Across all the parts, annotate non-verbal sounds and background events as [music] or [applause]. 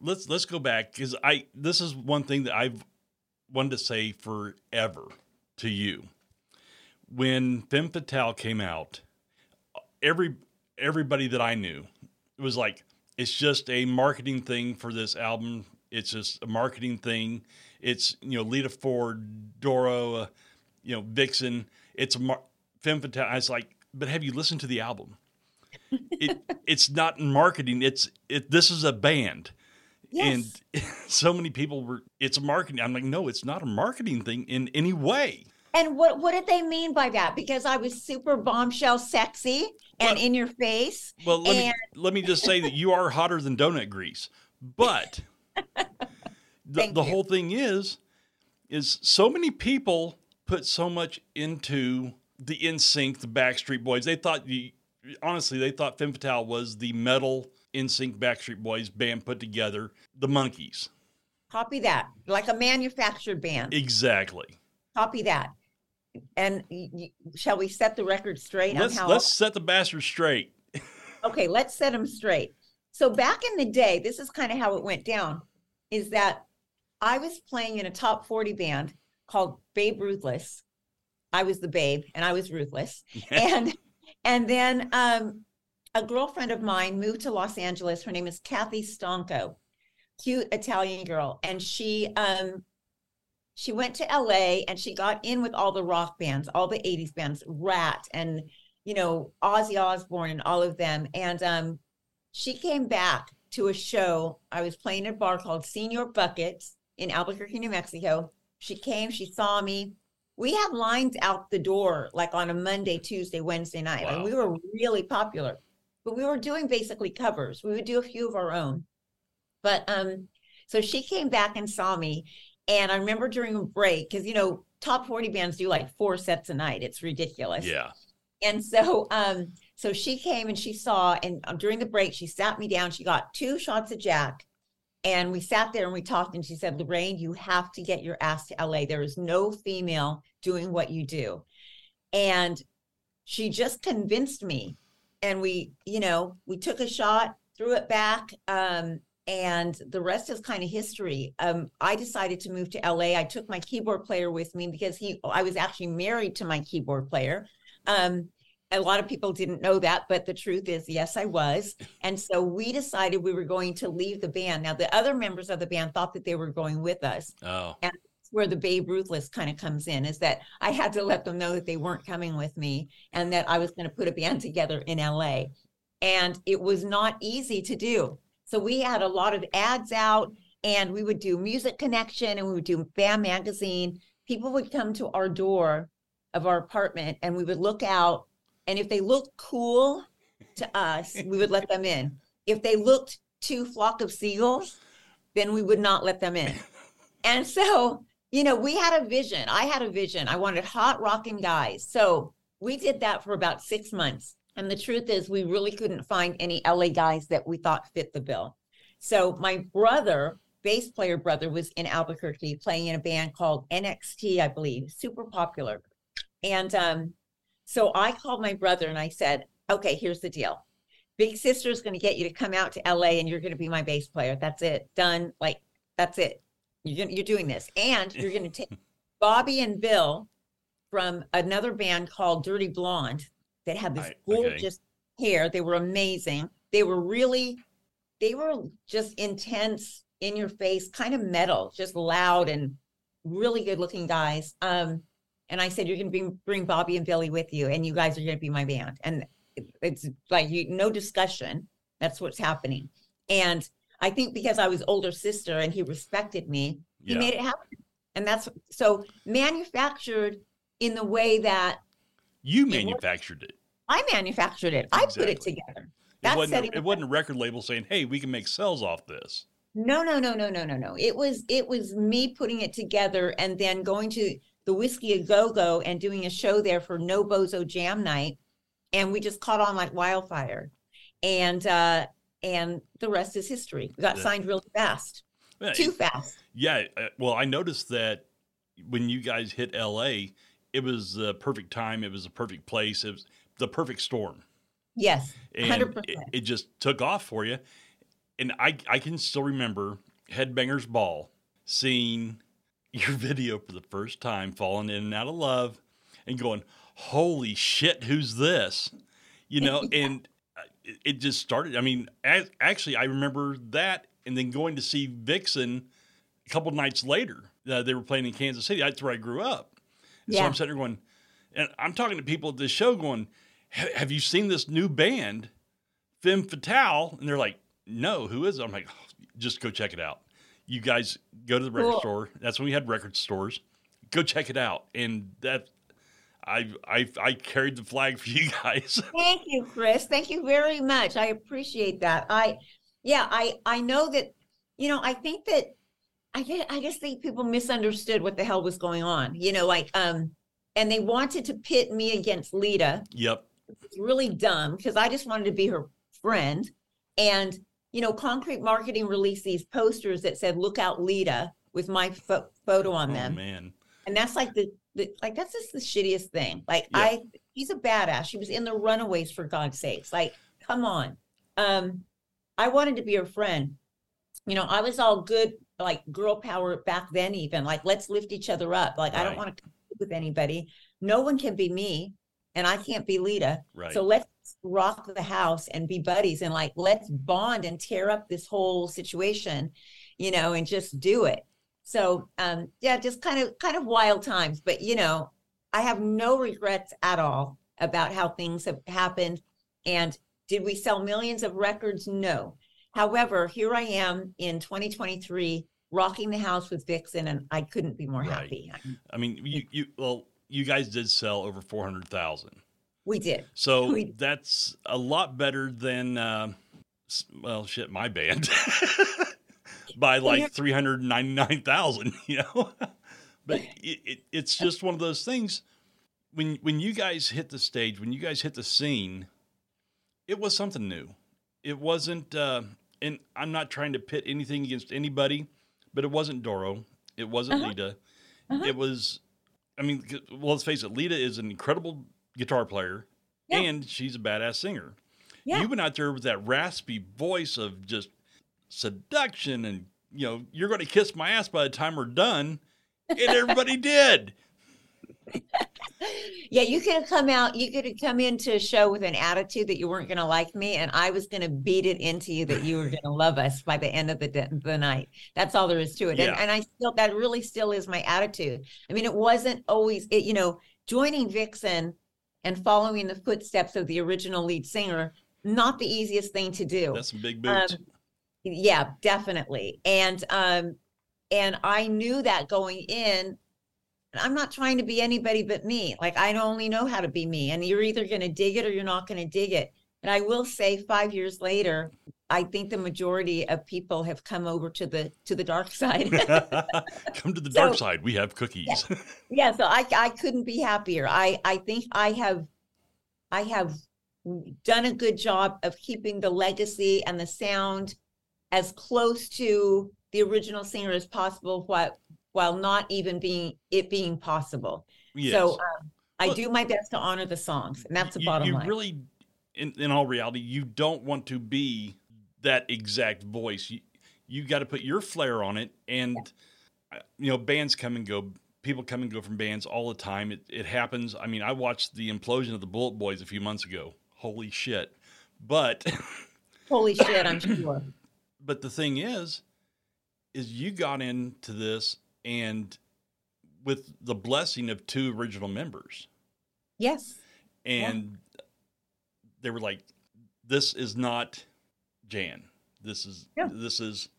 let's let's go back because I this is one thing that I've wanted to say forever to you. When Femme Fatale came out, every everybody that I knew it was like it's just a marketing thing for this album. It's just a marketing thing. It's you know Lita Ford, Doro, uh, you know Vixen. It's a mar- Femme Fatale. I was like, but have you listened to the album? it [laughs] it's not marketing. It's it. This is a band. Yes. And [laughs] so many people were, it's a marketing. I'm like, no, it's not a marketing thing in any way. And what what did they mean by that? Because I was super bombshell sexy and Well- in your face. Well, let And- me let me just say that you are hotter than donut grease. But [laughs] the, the whole thing is, is so many people put so much into the NSYNC, the Backstreet Boys. They thought you honestly they thought Femme Fatale was the metal NSYNC Backstreet Boys band put together, the Monkees. Copy that. Like a manufactured band. Exactly. Copy that. And shall we set the record straight Let's on how let's set the bastard straight. [laughs] Okay, let's set them straight. So back in the day, this is kind of how it went down is that I was playing in a top 40 band called Babe Ruthless. I was the babe and I was ruthless. [laughs] and and then um a girlfriend of mine moved to Los Angeles. Her name is Kathy Stonko, cute Italian girl. And she um she went to LA and she got in with all the rock bands, all the 80s bands, Ratt and you know, Ozzy Osbourne and all of them. And um, she came back to a show. I was playing at a bar called Senior Bucket in Albuquerque, New Mexico. She came, she saw me. We had lines out the door like on a Monday, Tuesday, Wednesday night. And Wow. we were really popular, but we were doing basically covers. We would do a few of our own. But um, so she came back and saw me. And I remember during a break, because you know, top 40 bands do like four sets a night. It's ridiculous Yeah. and so um so she came and she saw and um, during the break she sat me down she got two shots of jack and we sat there and we talked and she said lorraine you have to get your ass to la there is no female doing what you do and she just convinced me and we you know we took a shot threw it back um and the rest is kind of history um i decided to move to la i took my keyboard player with me because he i was actually married to my keyboard player um, a lot of people didn't know that, but the truth is, yes, I was. And so we decided we were going to leave the band. Now, the other members of the band thought that they were going with us. Oh. That's where the Babe Ruthless kind of comes in is that I had to let them know that they weren't coming with me and that I was going to put a band together in LA. And it was not easy to do. So we had a lot of ads out and we would do Music Connection and we would do Bam Magazine. People would come to our door of our apartment and we would look out. And if they looked cool to us, we would let them in. If they looked too flock of seagulls, then we would not let them in. And so, you know, we had a vision. I had a vision. I wanted hot rocking guys. So we did that for about six months. And the truth is, we really couldn't find any LA guys that we thought fit the bill. So my brother, bass player brother, was in Albuquerque playing in a band called NXT, I believe, super popular. And um, so I called my brother and I said, okay, here's the deal. Big Sister is going to get you to come out to LA and you're going to be my bass player. That's it. Done. Like, that's it. You're, gonna, you're doing this. And you're going to take [laughs] Bobby and Bill from another band called Dirty Blonde that had this Right, okay. gorgeous hair. They were amazing. They were really, they were just intense, in your face, kind of metal, just loud and really good looking guys. Um, and I said, You're going to bring, bring Bobby and Billy with you, and you guys are going to be my band. And it- it's like you, no discussion. That's what's happening. And I think because I was older sister and he respected me, he Yeah. made it happen. And that's so manufactured in the way that You manufactured it. I manufactured it. I put it Exactly. together. It That's wasn't, a, it wasn't a record label saying, "Hey, we can make sales off this." No, no, no, no, no, no, no. It was it was me putting it together and then going to the Whisky a Go Go and doing a show there for No Bozo Jam Night, and we just caught on like wildfire, and uh and the rest is history. We got Yeah. signed really fast, Yeah, too fast. Yeah. uh, Well, I noticed that when you guys hit LA, it was the perfect time. It was the perfect place. It was the perfect storm. Yes, And hundred it, percent. it just took off for you. and I I can still remember Headbangers Ball seeing your [laughs] video for the first time, falling in and out of love, and going, "Holy shit, who's this?" You know, [laughs] yeah. and it just started. I mean, as, actually, I remember that, and then going to see Vixen a couple nights later. Uh, they were playing in Kansas City. That's where I grew up. Yeah. So I'm sitting there going, and I'm talking to people at this show going, "Have you seen this new band, Femme Fatale?" And they're like, "No, who is it?" I'm like, oh, "Just go check it out." You guys go to the record cool. store. That's when we had record stores. Go check it out, and that I I I carried the flag for [laughs] you guys. Thank you, Chris. Thank you very much. I appreciate that. I yeah, I I know that you know, I think that I get I just think people misunderstood what the hell was going on. You know, like um and they wanted to pit me against Lita. Yep. It's really dumb because I just wanted to be her friend. And you know, Concrete Marketing released these posters that said "Look out, Lita" with my fo- photo on oh, them. Man, and that's like the like that's just the shittiest thing. Like yeah. I, she's a badass. She was in the Runaways for God's sakes. Like, come on. Um, I wanted to be her friend. You know, I was all good, like girl power back then. Even like, let's lift each other up. Like, right. I don't want to compete with anybody. No one can be me, and I can't be Lita. Right. So let's rock the house and be buddies and like let's bond and tear up this whole situation you know and just do it so um yeah just kind of kind of wild times but you know i have no regrets at all about how things have happened. And did we sell millions of records? No. However here i am in 2023 rocking the house with vixen and i couldn't be more right. happy. I mean you you well you guys did sell over 400000 we did. So [laughs] we, that's a lot better than, uh, well, shit, my band [laughs] by like 399,000, [laughs] you know? but [laughs] it, it, it's just one of those things. When, when you guys hit the stage, when you guys hit the scene, it was something new. It wasn't, uh, and I'm not trying to pit anything against anybody, but it wasn't Doro. It wasn't uh-huh. Lita. Uh-huh. It was, I mean, well, let's face it, Lita is an incredible guitar player, yeah. and she's a badass singer. Yeah. You went out there with that raspy voice of just seduction, and you know you're going to kiss my ass by the time we're done, and everybody did. [laughs] yeah, you could have come out, you could have come into a show with an attitude that you weren't going to like me, and I was going to beat it into you that you were going [laughs] to love us by the end of the, the night. That's all there is to it. Yeah. And, and I still, that really still is my attitude. I mean, it wasn't always, it, you know, joining Vixen and following the footsteps of the original lead singer, not the easiest thing to do. That's some big boots. Um, yeah, definitely. And um, and I knew that going in. I'm not trying to be anybody but me. Like I only know how to be me, and you're either going to dig it or you're not going to dig it. And I will say, five years later, I think the majority of people have come over to the to the dark [laughs] side. [laughs] come to the so, dark side. We have cookies. Yeah, yeah, so I I couldn't be happier. I I think I have I have done a good job of keeping the legacy and the sound as close to the original singer as possible while while not even being it being possible. Yes. So um, I well, do my best to honor the songs, and that's the you, bottom you line. You really in, in all reality, you don't want to be that exact voice. You, you got to put your flair on it. And, yeah. you know, bands come and go. People come and go from bands all the time. It, it happens. I mean, I watched the implosion of the Bullet Boys a few months ago. Holy shit. But, holy [laughs] shit, I'm sure. But the thing is, is you got into this and with the blessing of two original members. Yes. And they were like, "This is not Jan. This is yeah. this is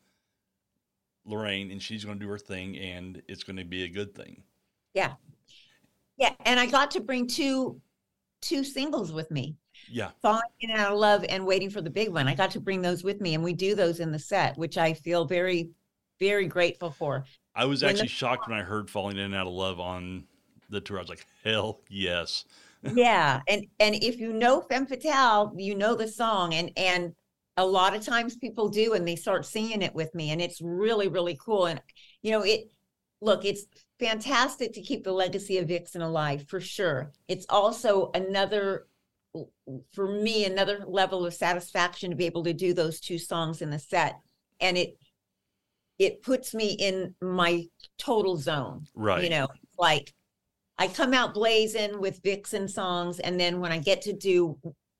Lorraine, and she's going to do her thing, and it's going to be a good thing." Yeah, yeah, and I got to bring two two singles with me. Yeah, falling in out of love and waiting for the big one. I got to bring those with me, and we do those in the set, which I feel very, very grateful for. I was actually the- shocked when I heard "Falling In and Out of Love" on the tour. I was like, "Hell yes!" [laughs] yeah, and and if you know Femme Fatale, you know the song, and and a lot of times people do, and they start singing it with me, and it's really really cool. And you know, it look, it's fantastic to keep the legacy of Vixen alive for sure. It's also another for me another level of satisfaction to be able to do those two songs in the set and it it puts me in my total zone Right. you know like i come out blazing with vixen songs and then when i get to do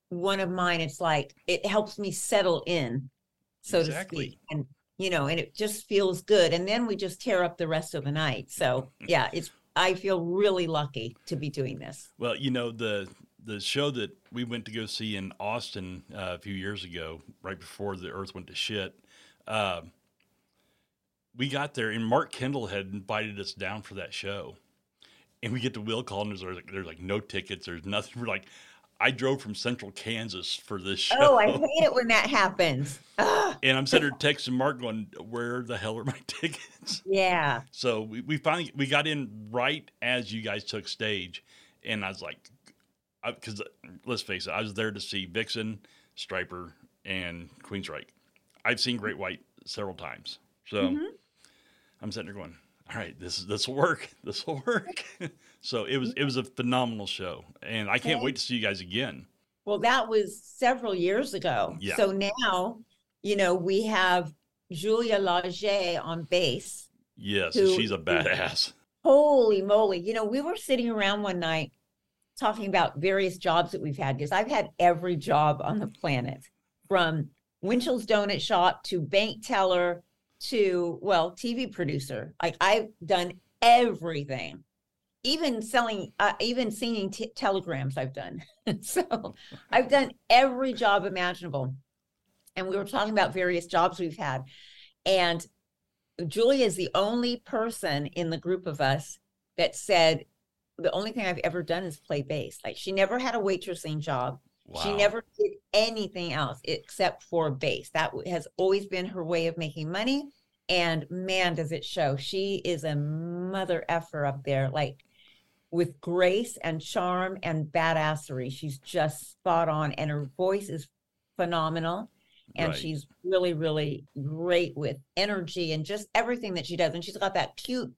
one of mine it's like it helps me settle in so to Exactly. speak and you know and it just feels good and then we just tear up the rest of the night so [laughs] yeah it's i feel really lucky to be doing this Well, you know the the show that we went to go see in Austin uh, a few years ago, right before the Earth went to shit. Uh, we got there, and Mark Kendall had invited us down for that show, and we get to Will call, and there's like, there's like no tickets, there's nothing. We're like, I drove from Central Kansas for this show. oh i hate it when that happens [laughs] and I'm sitting there texting Mark, going, "Where the hell are my [laughs] tickets?" yeah So we, we finally we got in right as you guys took stage, and I was like, because let's face it, I was there to see Vixen, Stryper, and Queensryche. I've seen Great White several times, so Mhm. I'm sitting there going, "All right, this this will work. [laughs] This will work." [laughs] so it was it was a phenomenal show, and I can't Okay. wait to see you guys again. Well, that was several years ago. Yeah. So now, you know, we have Julia Lage on bass. Yes, Who- she's a badass. Holy moly. You know, we were sitting around one night talking about various jobs that we've had because I've had every job on the planet from Winchell's Donut Shop to bank teller to, well, TV producer. Like I've done everything. Even selling, uh, even singing t- telegrams, I've done. [laughs] so I've done every job imaginable. And we were talking about various jobs we've had. And Julia is the only person in the group of us that said, the only thing I've ever done is play bass. Like she never had a waitressing job. Wow. She never did anything else except for bass. That has always been her way of making money. And man, does it show. She is a mother effer up there, like with grace and charm and badassery. She's just spot on. And her voice is phenomenal. And Right. she's really, really great with energy and just everything that she does. And she's got that cute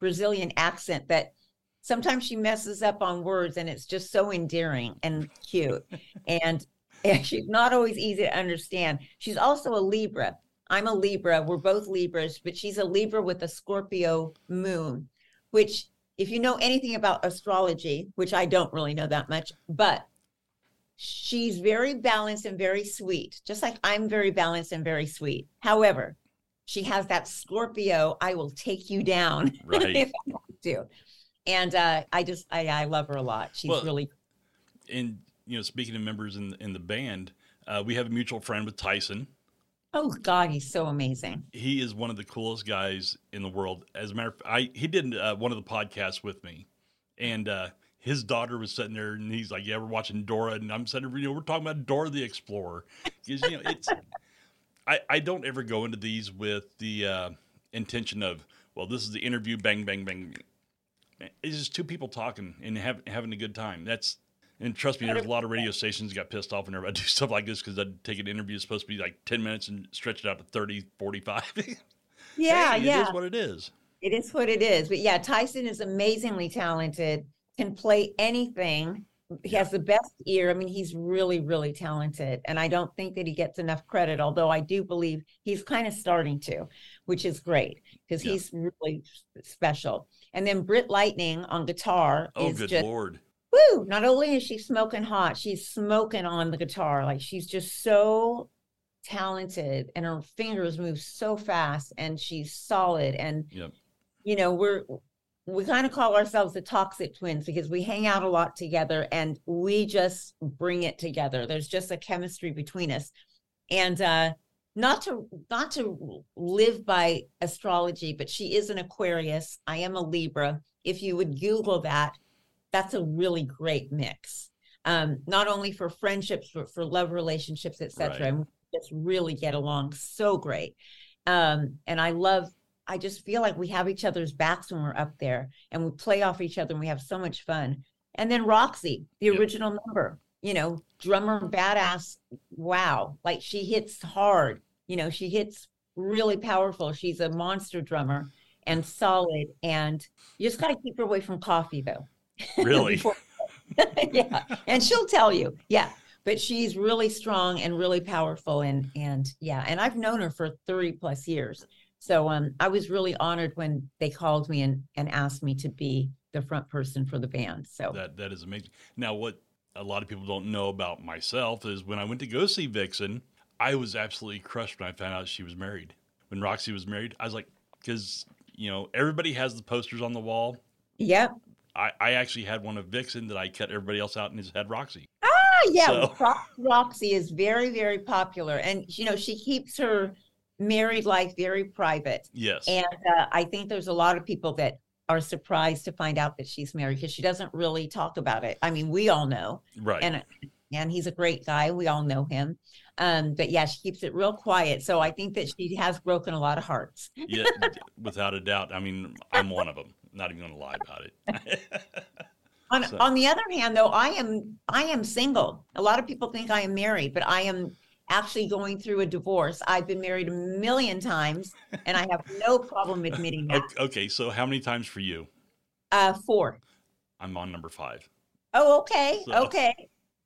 Brazilian accent that sometimes she messes up on words and it's just so endearing and cute. [laughs] and, and she's not always easy to understand. She's also a Libra. I'm a Libra. We're both Libras, but she's a Libra with a Scorpio moon, which, if you know anything about astrology, which I don't really know that much, but she's very balanced and very sweet, just like I'm very balanced and very sweet. However, she has that Scorpio, I will take you down [laughs] Right. if I have to. And uh, I just, I, I love her a lot. She's Well, really, and you know, speaking of members in in the band, uh, we have a mutual friend with Tyson. oh God, he's so amazing. He is one of the coolest guys in the world. As a matter of I he did uh, one of the podcasts with me, and uh, his daughter was sitting there, and he's like, "Yeah, we're watching Dora," and I'm sitting there, you know, we're talking about Dora the Explorer, because you know it's. I I don't ever go into these with the uh, intention of, well, this is the interview, bang, bang, bang. It's just two people talking and have, having a good time. That's and trust me, there's a lot of radio stations that got pissed off whenever I do [laughs] stuff like this because I'd take an interview that's supposed to be like 10 minutes and stretch it out to 30, 45. [laughs] Yeah, Hey, yeah. It is what it is. It is what it is. But yeah, Tyson is amazingly talented, can play anything. He has the best ear. I mean, he's really, really talented. And I don't think that he gets enough credit, although I do believe he's kind of starting to, which is great because Yeah. he's really special. And then Britt Lightning on guitar Oh, is good just Lord. woo. Not only is she smoking hot, she's smoking on the guitar. Like she's just so talented and her fingers move so fast and she's solid. And Yep. you know, we're we kind of call ourselves the toxic twins because we hang out a lot together and we just bring it together. There's just a chemistry between us. And uh not to not to live by astrology, but she is an Aquarius. I am a Libra. If you would Google that, that's a really great mix. Um, not only for friendships, but for love relationships, etc. Right. And we just really get along so great. Um, and I love I just feel like we have each other's backs when we're up there and we play off each other and we have so much fun. And then Roxy, the Yep. original number, you know, drummer badass. Wow. Like she hits hard, you know, she hits really powerful. She's a monster drummer and solid. And you just got to keep her away from coffee though. [laughs] Really? Before- [laughs] yeah, and she'll tell you. Yeah, but she's really strong and really powerful, and and yeah, and I've known her for thirty plus years. So um, I was really honored when they called me and and asked me to be the front person for the band. So That that is amazing. Now, what a lot of people don't know about myself is when I went to go see Vixen, I was absolutely crushed when I found out she was married. When Roxy was married, I was like, because you know everybody has the posters on the wall. yep. I, I actually had one of Vixen that I cut everybody else out and just had Roxy. Ah, yeah, So- Ro- Roxy is very, very popular, and you know she keeps her married life very private. Yes. And uh, I think there's a lot of people that are surprised to find out that she's married because she doesn't really talk about it. I mean, we all know, right. and and he's a great guy. We all know him. Um, but yeah, she keeps it real quiet. So I think that she has broken a lot of hearts. yeah, [laughs] without a doubt. I mean, I'm one of them. Not even going to lie about it. [laughs] On, So- on the other hand, though, I am I am single. A lot of people think I am married, but I am actually going through a divorce. I've been married a million times, and I have no problem admitting [laughs] that. okay, so how many times for you? Uh, four. I'm on number five. Oh, okay, So- okay.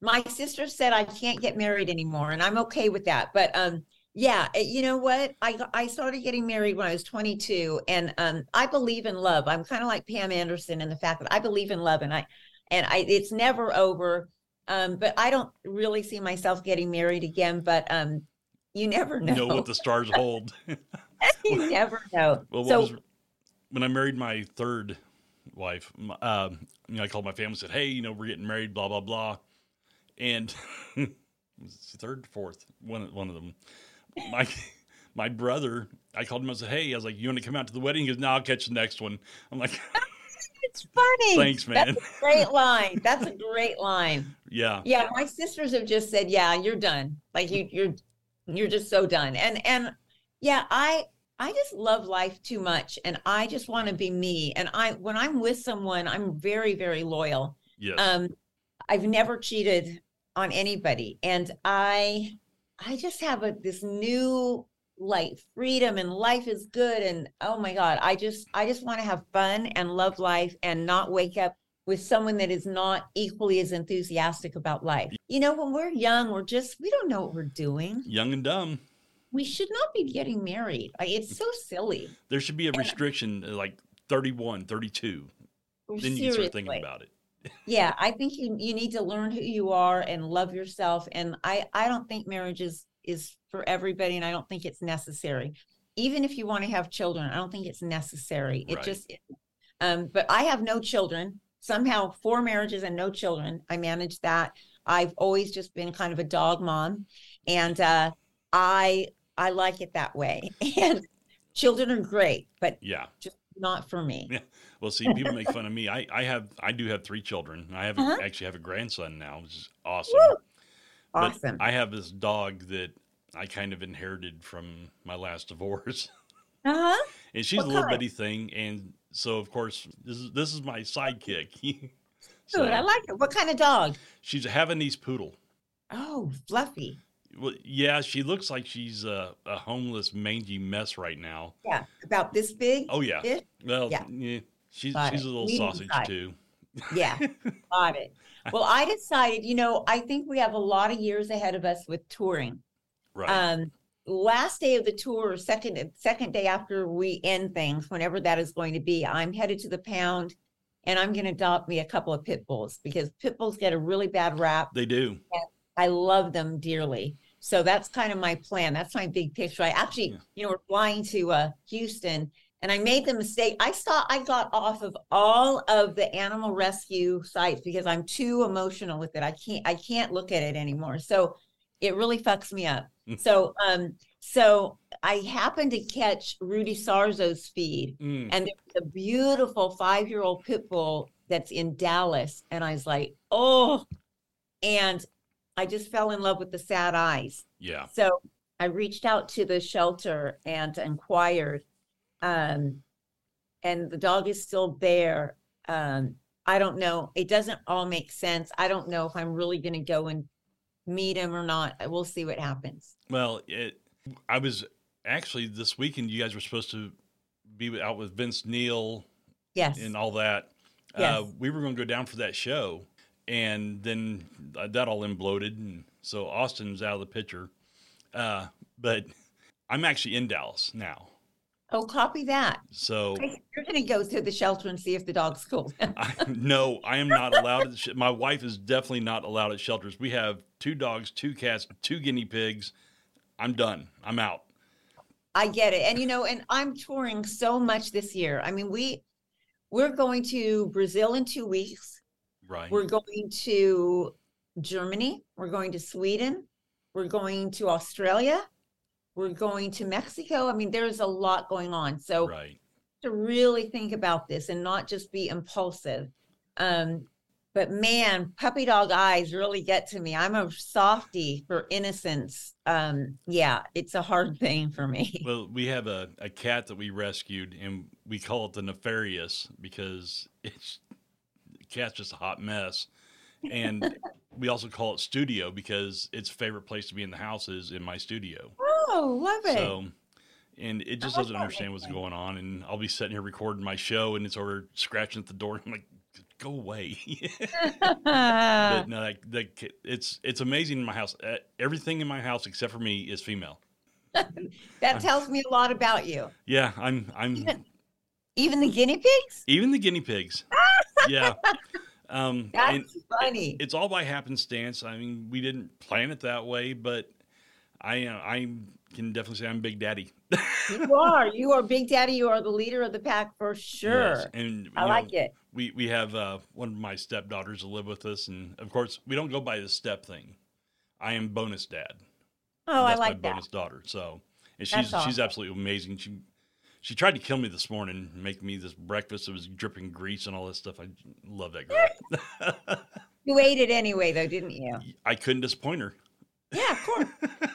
My sister said I can't get married anymore, and I'm okay with that. But um, yeah, uh, you know what? I I started getting married when I was 22, and um, I believe in love. I'm kind of like Pam Anderson in the fact that I believe in love, and I and I it's never over. Um, but I don't really see myself getting married again. But um, you never know. You know what the stars hold. [laughs] [laughs] you never know. Well, so was, when I married my third wife, um, you know, I called my family and said, "Hey, you know, we're getting married, blah blah blah," and [laughs] third, fourth, one one of them. My my brother, I called him I said, "Hey, I was like, you want to come out to the wedding?" He goes, "No, I'll catch the next one." I'm like, [laughs] it's funny. "Thanks, man." That's a great line. That's a great line. Yeah, Yeah, my sisters have just said, "Yeah, you're done. Like you, you're, you're just so done." And and yeah, I I just love life too much, and I just want to be me. And I when I'm with someone, I'm very very loyal. yes, Um, I've never cheated on anybody, and I I just have a this new like freedom and life is good and oh my god i just i just want to have fun and love life and not wake up with someone that is not equally as enthusiastic about life you know when we're young we're just we don't know what we're doing young and dumb. we should not be getting married Like, it's so silly There should be a restriction like 31, 32. Then you can start thinking about it. Yeah i think you you need to learn who you are and love yourself and i i don't think marriage is is for everybody and i don't think it's necessary. Even if you want to have children i don't think it's necessary. It Right. just um but i have no children. Somehow four marriages and no children i manage that. I've always just been kind of a dog mom and uh i i like it that way. [laughs] And children are great but Yeah. just not for me Yeah. Well, see, people make fun of me. I, I have, I do have three children. I have Uh-huh. actually have a grandson now, which is awesome. Woo! But awesome I have this dog that I kind of inherited from my last [laughs] divorce, uh-huh and she's What a little kind? bitty thing, and so of course this is this is my sidekick. [laughs] Dude, I like it. What kind of dog? she's a Havanese poodle. Oh, fluffy. Well, yeah, she looks like she's a, a homeless, mangy mess right now. Yeah, about this big. Oh yeah. Ish? Well, Yeah. yeah. She's Got she's it. a little Medium sausage too. Yeah, got it. [laughs] Well, I decided, you know, I think we have a lot of years ahead of us with touring. Right. Um, last day of the tour, second second day after we end things, whenever that is going to be, I'm headed to the pound, and I'm going to adopt me a couple of pit bulls because pit bulls get a really bad rap. they do. I love them dearly. So that's kind of my plan. That's my big picture. I actually, Yeah. you know, we're flying to uh, Houston and I made the mistake. I saw I got off of all of the animal rescue sites because I'm too emotional with it. I can't I can't look at it anymore. So it really fucks me up. Mm. so um so I happened to catch Rudy Sarzo's feed Mm. and there's a beautiful five year old pit bull that's in Dallas. And I was like, oh, and I just fell in love with the sad eyes. Yeah. So I reached out to the shelter and inquired. Um, and the dog is still there. Um, I don't know. It doesn't all make sense. I don't know if I'm really going to go and meet him or not. We'll see what happens. Well, it, I was actually this weekend. You guys were supposed to be out with Vince Neil Yes. and all that. Uh, we were going to go down for that show, and then that all imploded, and so Austin's out of the picture. Uh, but I'm actually in Dallas now. Oh, copy that. So you're going to go to the shelter and see if the dog's cool. [laughs] I, no, I am not allowed. At my wife is definitely not allowed at shelters. We have two dogs, two cats, two guinea pigs. I'm done. I'm out. I get it, and you know, and I'm touring so much this year. I mean, we we're going to Brazil in two weeks. Right. We're going to Germany. We're going to Sweden. We're going to Australia. We're going to Mexico. I mean, there's a lot going on. So right. to really think about this and not just be impulsive. Um, but man, puppy dog eyes really get to me. I'm a softy for innocence. Um, yeah, it's a hard [laughs] thing for me. Well, we have a, a cat that we rescued and we call it the nefarious because it's cat's just a hot mess. And [laughs] we also call it studio because its favorite place to be in the house is in my studio. Oh, love it. So, and it just doesn't understand what's going on. And I'll be sitting here recording my show, and it's over scratching at the door. [laughs] I'm like, go away. [laughs] but no, like, like, it's it's amazing in my house. Everything in my house except for me is female. that tells me a lot about you. Yeah, I'm I'm even, even the guinea pigs. Even the guinea pigs. Ah! Yeah. Um, [laughs] That's funny. It's all by happenstance. I mean, we didn't plan it that way, but I uh, I can definitely say I'm Big Daddy. you [laughs] are. You are Big Daddy. You are the leader of the pack for sure. Yes. And I like it. We we have uh, one of my stepdaughters to live with us, and of course we don't go by the step thing. I am bonus dad. Oh, I like my that. bonus daughter. So, and she's awesome. she's absolutely amazing. She she tried to kill me this morning, make me this breakfast. It was dripping grease and all this stuff. I love that girl. [laughs] you ate it anyway, though, didn't you? I couldn't disappoint her. Yeah, of course.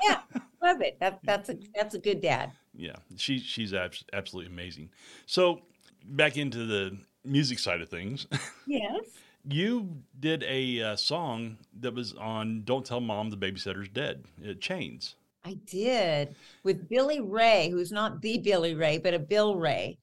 yeah, love it. That, that's a that's a good dad. Yeah, she she's ab- absolutely amazing. So back into the music side of things. [laughs] Yes. you did a uh, song that was on "Don't Tell Mom the Babysitter's Dead." It Chains. I did with Billy Ray, who's not the Billy Ray, but a Bill Ray.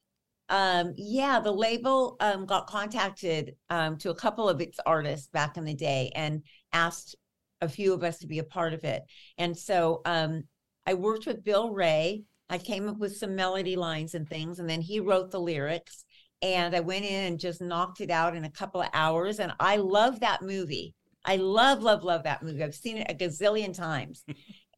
Um, yeah, the label um, got contacted um, to a couple of its artists back in the day and asked a few of us to be a part of it. And so um, I worked with Bill Ray. I came up with some melody lines and things, and then he wrote the lyrics. And I went in and just knocked it out in a couple of hours. And I love that movie. I love, love, love that movie. I've seen it a gazillion times. [laughs]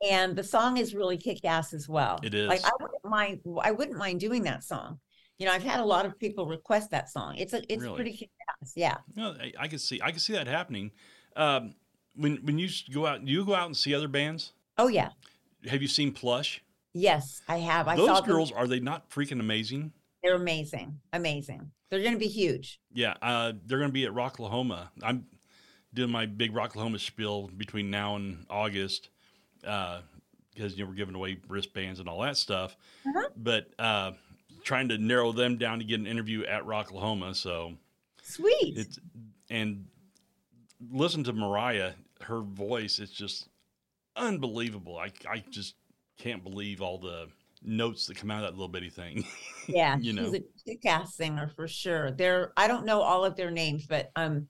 and the song is really kick ass as well. It is. Like I wouldn't mind. I wouldn't mind doing that song. You know, I've had a lot of people request that song. It's a, it's Really? pretty kick ass. Yeah. No, I, I can see I can see that happening. Um, when when you go out, do you go out and see other bands? Oh yeah. Have you seen Plush? Yes, I have. I saw Those them. girls are they not freaking amazing? They're amazing. Amazing. They're going to be huge. Yeah, uh, they're going to be at Rocklahoma. I'm doing my big Rocklahoma spiel between now and August because you know we're giving away wristbands and all that stuff. Uh-huh. But uh, trying to narrow them down to get an interview at Rocklahoma. So Sweet. it's and listen to Moriah. Her voice is just unbelievable. I I just can't believe all the notes that come out of that little bitty thing. [laughs] yeah, you know. she's a kick-ass singer for sure. They're I don't know all of their names, but um,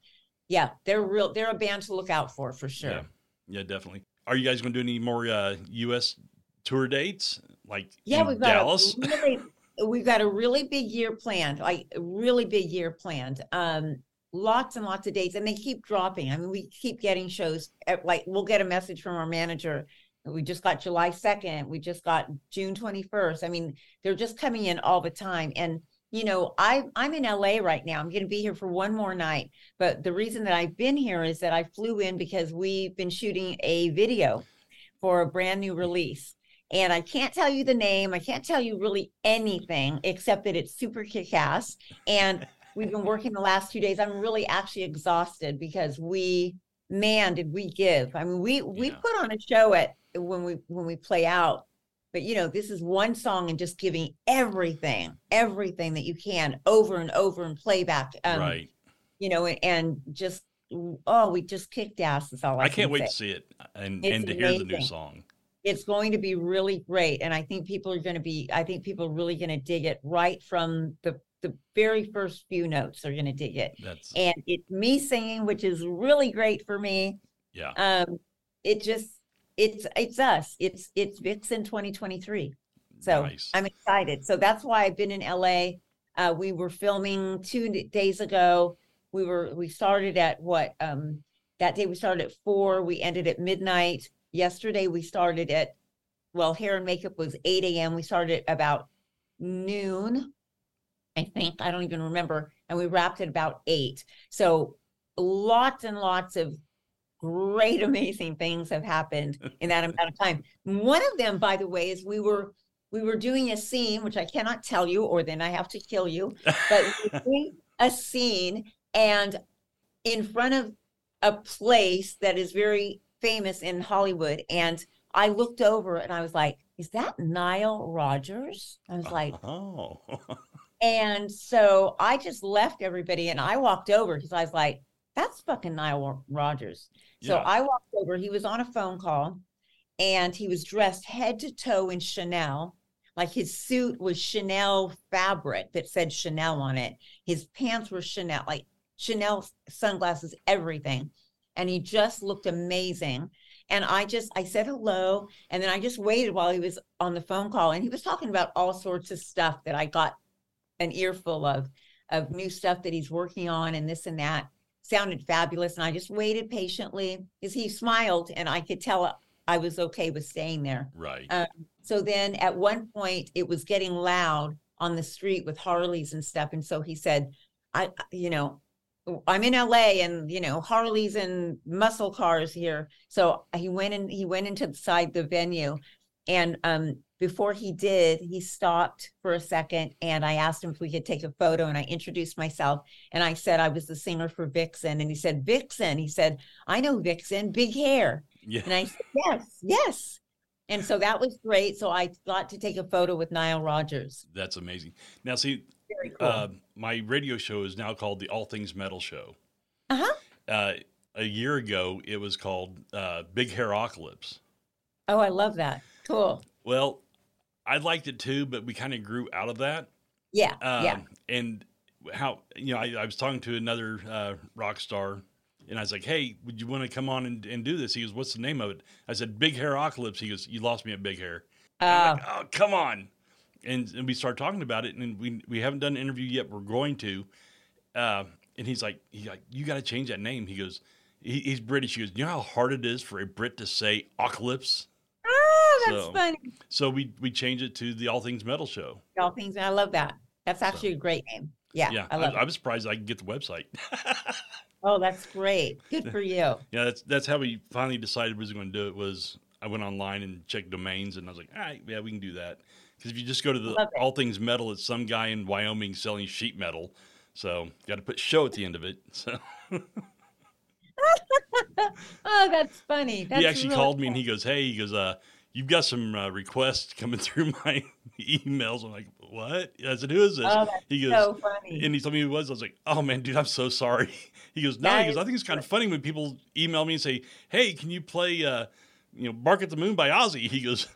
yeah, they're real. They're a band to look out for for sure. Yeah, yeah, definitely. Are you guys going to do any more uh, U.S. tour dates, like Yeah, we've got Dallas? a really we've got a really big year planned, like a really big year planned. Um, lots and lots of dates, and they keep dropping. I mean, we keep getting shows. At, like we'll get a message from our manager. We just got July second. We just got June twenty first. I mean, they're just coming in all the time. And you know, I I'm in LA right now. I'm going to be here for one more night. But the reason that I've been here is that I flew in because we've been shooting a video for a brand new release. And I can't tell you the name. I can't tell you really anything except that it's super kick ass. And we've been working the last two days. I'm really actually exhausted because we, man, did we give. I mean, we we Yeah. put on a show at when we when we play out. But you know, this is one song and just giving everything, everything that you can over and over and playback. Um, right. You know, and, and just oh, we just kicked ass. Is all I, I can't can wait say to see it and It's and to hear the new song. it's going to be really great and i think people are going to be i think people are really going to dig it right from the the very first few notes are going to dig it. That's And it's me singing, which is really great for me. yeah. Um, it just it's it's us. It's it's Vixen 2023. So nice. I'm excited. So that's why I've been in LA. Uh, we were filming two days ago. We were we started at what um that day we started at four. We ended at midnight. Yesterday we started at well, hair and makeup was 8 a.m. We started at about noon, I think. I don't even remember. And we wrapped at about eight. So lots and lots of great, amazing things have happened in that amount of [laughs] time. One of them, by the way, is we were we were doing a scene, which I cannot tell you, or then I have to kill you. But we were [laughs] doing a scene, and in front of a place that is very famous in Hollywood, and I looked over and I was like, "Is that Nile Rodgers?" I was like, oh, [laughs] and so I just left everybody and I walked over because I was like, that's fucking Nile Rodgers. So I walked over. He was on a phone call and he was dressed head to toe in Chanel. Like his suit was Chanel fabric that said Chanel on it. His pants were Chanel, like Chanel sunglasses, everything. And he just looked amazing. And I just, I said hello. And then I just waited while he was on the phone call. And he was talking about all sorts of stuff that I got an earful of, of new stuff that he's working on and this and that. Sounded fabulous. And I just waited patiently as he smiled and I could tell I was okay with staying there. right. Um, so then at one point it was getting loud on the street with Harleys and stuff. And so he said, I, you know, I'm in LA and, you know, Harleys and muscle cars here. So he went and he went into the side the venue. And um, before he did, he stopped for a second and I asked him if we could take a photo and I introduced myself and I said I was the singer for Vixen. And he said, Vixen. He said, I know Vixen, big hair. yeah. And I said, yes, yes. And so that was great. So I got to take a photo with Nile Rodgers. That's amazing. Now, see, Very cool. uh, my radio show is now called the All Things Metal Show. uh-huh. Uh, a year ago, it was called uh, Big Hairocalypse. Oh, I love that. Cool. Well, I liked it too, but we kind of grew out of that. Yeah. Um, yeah. And how, you know, I, I was talking to another uh, rock star and I was like, hey, would you want to come on and, and do this? He goes, what's the name of it? I said, Big Hairocalypse. He goes, you lost me at Big Hair. I'm Uh, like, oh, come on. And, and we started talking about it, and we we haven't done an interview yet. We're going to. Uh, and he's like, he's like, you got to change that name. He goes, he, he's British. He goes, you know how hard it is for a Brit to say Ocalypse? Oh, that's so- funny. So we we changed it to the All Things Metal Show. All things. I love that. That's actually a great name. Yeah. Yeah, I I, I was surprised I could get the website. [laughs] Oh, that's great. Good for you. yeah, that's that's how we finally decided we was going to do it. Was I went online and checked domains, and I was like, all right, yeah, we can do that. Because if you just go to the All Things Metal, it's some guy in Wyoming selling sheet metal. So got to put show at the end of it. So [laughs] Oh, that's funny. That's he actually really called me and he goes, "Hey, he goes, uh, you've got some uh, requests coming [laughs] through my emails." I'm like, "What?" I said, "Who is this?" Oh, he goes, so funny. and he told me who it was. I was like, "Oh man, dude, I'm so sorry." [laughs] He goes, "No," That he goes, "I think it's kind of funny when people email me and say, "Hey, can you play, uh, you know, Bark at the Moon by Ozzy?" He goes,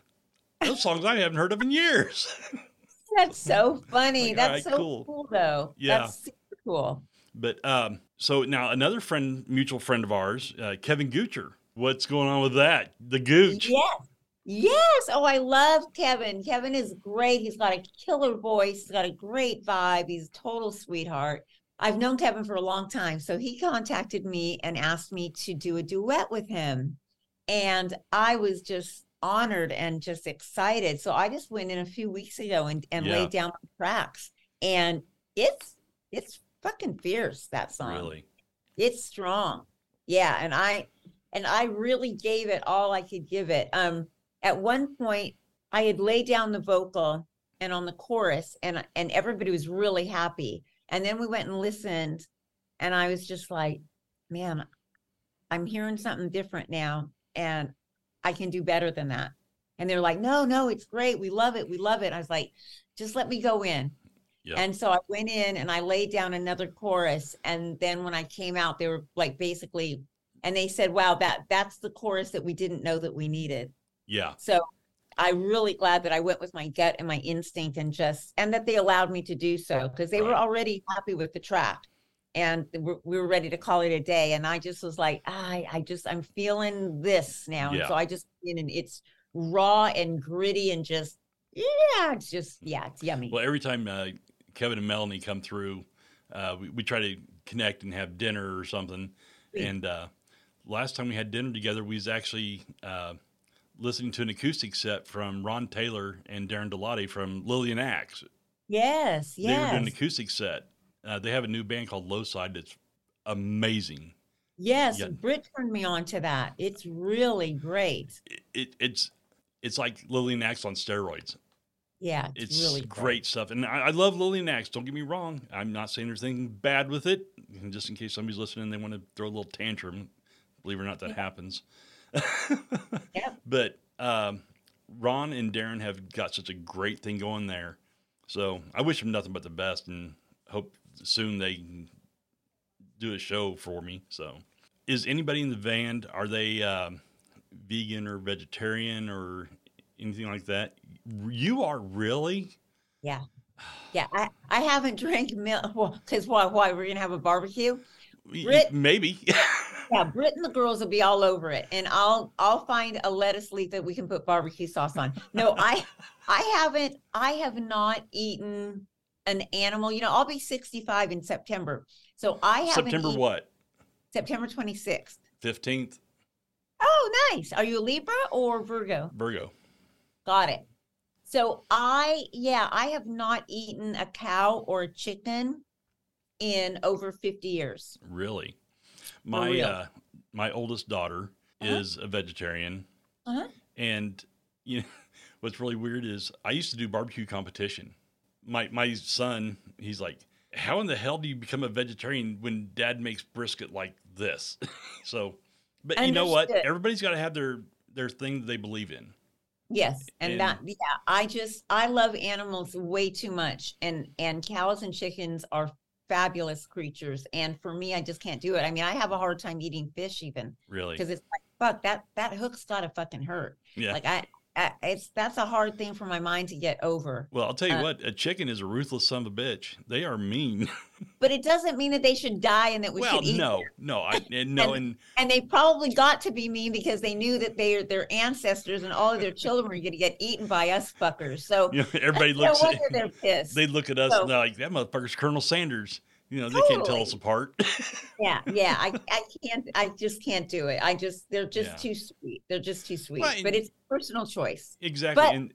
"Those songs I haven't heard of in years." [laughs] That's so funny. Like, that's alright, so cool. cool. though. Yeah. That's super cool. but um, so now another friend, mutual friend of ours, uh, Kevin Goocher. What's going on with that? The Gooch. Yes. Yes. Oh, I love Kevin. Kevin is great. He's got a killer voice. He's got a great vibe. He's a total sweetheart. I've known Kevin for a long time. So he contacted me and asked me to do a duet with him. And I was just honored and just excited. So I just went in a few weeks ago and, and Yeah. laid down the tracks. And it's it's fucking fierce, that song Really? it's strong yeah and i and i really gave it all i could give it um at one point i had laid down the vocal and on the chorus and and everybody was really happy and then we went and listened and i was just like man i'm hearing something different now and i can do better than that and they're like no no it's great we love it we love it i was like just let me go in Yeah. and so I went in and I laid down another chorus. And then when I came out, they were like basically, and they said, wow, that that's the chorus that we didn't know that we needed. Yeah. So I'm really glad that I went with my gut and my instinct and just and that they allowed me to do so because they were already happy with the track and we we were ready to call it a day and I just was like I I just I'm feeling this now Yeah. and so I just and it's raw and gritty and just yeah it's just yeah it's yummy Well, every time uh, Kevin and Melanie come through, uh, we, we try to connect and have dinner or something. Sweet. And uh, last time we had dinner together, we was actually uh, listening to an acoustic set from Ron Taylor and Darren DeLatte from Lillian Axe. yes yes. They were doing an acoustic set. Uh, they have a new band called Low Side that's amazing. yes Yeah. Britt turned me on to that it's really great It, it, it's it's like Lillian Axe on steroids. yeah it's, It's really great stuff, and I, I love Lillian Axe. Don't get me wrong; I'm not saying there's anything bad with it. And just in case somebody's listening, and they want to throw a little tantrum. Believe it or not, that happens. [laughs] Yep. But um, Ron and Darren have got such a great thing going there. So I wish them nothing but the best, and hope soon they can do a show for me. So, is anybody in the band? Are they um, vegan or vegetarian or anything like that? You are really. Yeah. Yeah. I, I haven't drank milk. Well, because why? Why? We're going to have a barbecue? Brit- Maybe. Yeah. Britt and the girls will be all over it. And I'll, I'll find a lettuce leaf that we can put barbecue sauce on. No, I, I haven't, I have not eaten an animal. You know, I'll be 65 in September. So I haven't September what? September 26th. 15th, Oh, nice. Are you a Libra or Virgo? Virgo. Got it. So I, yeah, I have not eaten a cow or a chicken in over 50 years. Really? My uh, my oldest daughter Uh-huh. is a vegetarian. Uh-huh. And you know [laughs] what's really weird is I used to do barbecue competition. My my son, he's like, "How in the hell do you become a vegetarian when dad makes brisket like this?" [laughs] so, but you know what? Everybody's got to have their their thing that they believe in. Yes, and, And- that yeah, I just I love animals way too much, and and cows and chickens are fabulous creatures, and for me, I just can't do it. I mean, I have a hard time eating fish even Really. because it's like fuck that that hook's gotta fucking hurt. Yeah. Like I, I, it's that's a hard thing for my mind to get over. well, I'll tell you uh, what, a chicken is a ruthless son of a bitch. They are mean. [laughs] But it doesn't mean that they should die and that we well, should eat. no, no, I [laughs] and no, and And they probably got to be mean because they knew that their their ancestors and all of their children were going to get eaten by us fuckers. So [laughs] you know, everybody no looks. wonder At, they're pissed. they look at us So- and they're like, "That motherfucker's Colonel Sanders." You know, they can't tell us apart. [laughs] yeah, yeah. I, I can't. I just can't do it. I just they're just Yeah. too sweet. They're just too sweet. Well, but it's personal choice. exactly. But and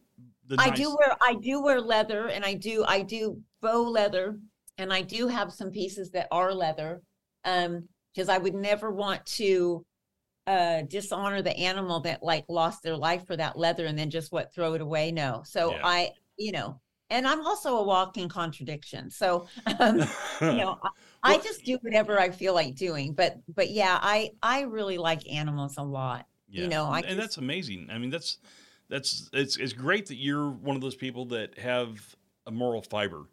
the I nice, do wear I do wear leather and I do I do faux leather and I do have some pieces that are leather. Um, because I would never want to uh dishonor the animal that like lost their life for that leather and then just what throw it away. No. So Yeah. I, you know, and I'm also a walking contradiction. So um, you know, [laughs] I, I just do whatever I feel like doing. But but yeah, I I really like animals a lot. Yeah. You know, I and that's amazing. I mean, that's that's it's it's great that you're one of those people that have a moral fiber.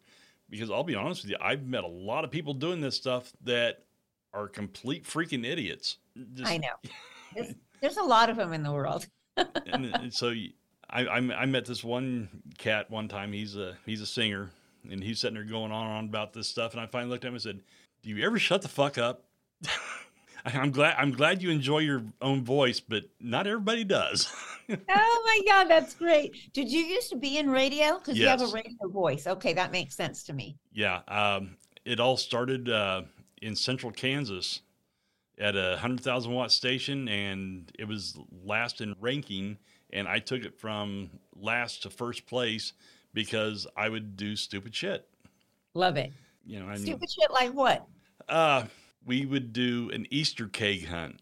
Because I'll be honest with you, I've met a lot of people doing this stuff that are complete freaking idiots. Just- I know. [laughs] There's, there's a lot of them in the world. and, so y- I, I I met this one cat one time. He's a he's a singer, and he's sitting there going on and on about this stuff. And I finally looked at him and said, "Do you ever shut the fuck up?" [laughs] I'm glad I'm glad you enjoy your own voice, but not everybody does. [laughs] Oh my God, that's great. Did you used to be in radio? Because you have a Yes. radio voice. Okay, that makes sense to me. yeah, um, it all started uh, in central Kansas at a hundred thousand watt station, and it was last in ranking. And I took it from last to first place because I would do stupid shit. Love it. You know, I mean, Stupid shit like what? uh, we would do an Easter keg hunt.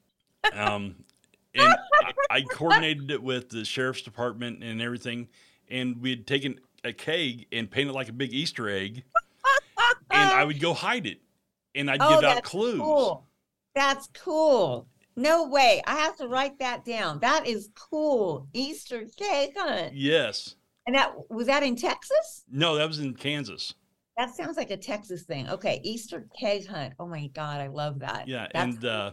Um, [laughs] and I, I coordinated it with the sheriff's department and everything. And we'd taken a keg and paint it like a big Easter egg. And I would go hide it. And I'd Oh, give out that's clues. Cool. That's cool. No way. I have to write that down. That is cool. Easter cake hunt. Yes. And that was that in Texas? No, that was in Kansas. That sounds like a Texas thing. Okay, Easter keg hunt. Oh my God, I love that. Yeah. That's and uh,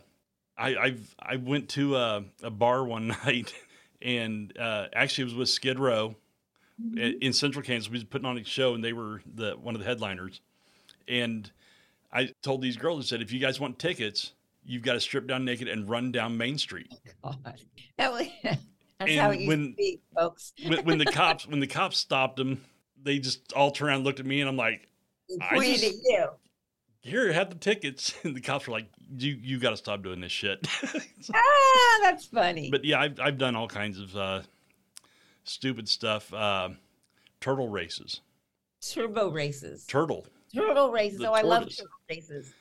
I I've, I went to a, a bar one [laughs] night and uh, actually it was with Skid Row Mhm. in Central Kansas. We was putting on a show, and they were the one of the headliners. And I told these girls, I said, if you guys want tickets, you've got to strip down naked and run down Main Street. God. [laughs] Was, that's And how it used when- to be, folks. When, when the [laughs] cops when the cops stopped them, they just all turned around, and looked at me, and I'm like, I just- at you. "Here, have the tickets." [laughs] And the cops were like, "You you got to stop doing this shit." Ah, that's funny. but yeah, I've I've done all kinds of uh, stupid stuff. Uh, turtle races, Turbo races. turtle. turtle races. The Oh, I love tortoise. turtle races.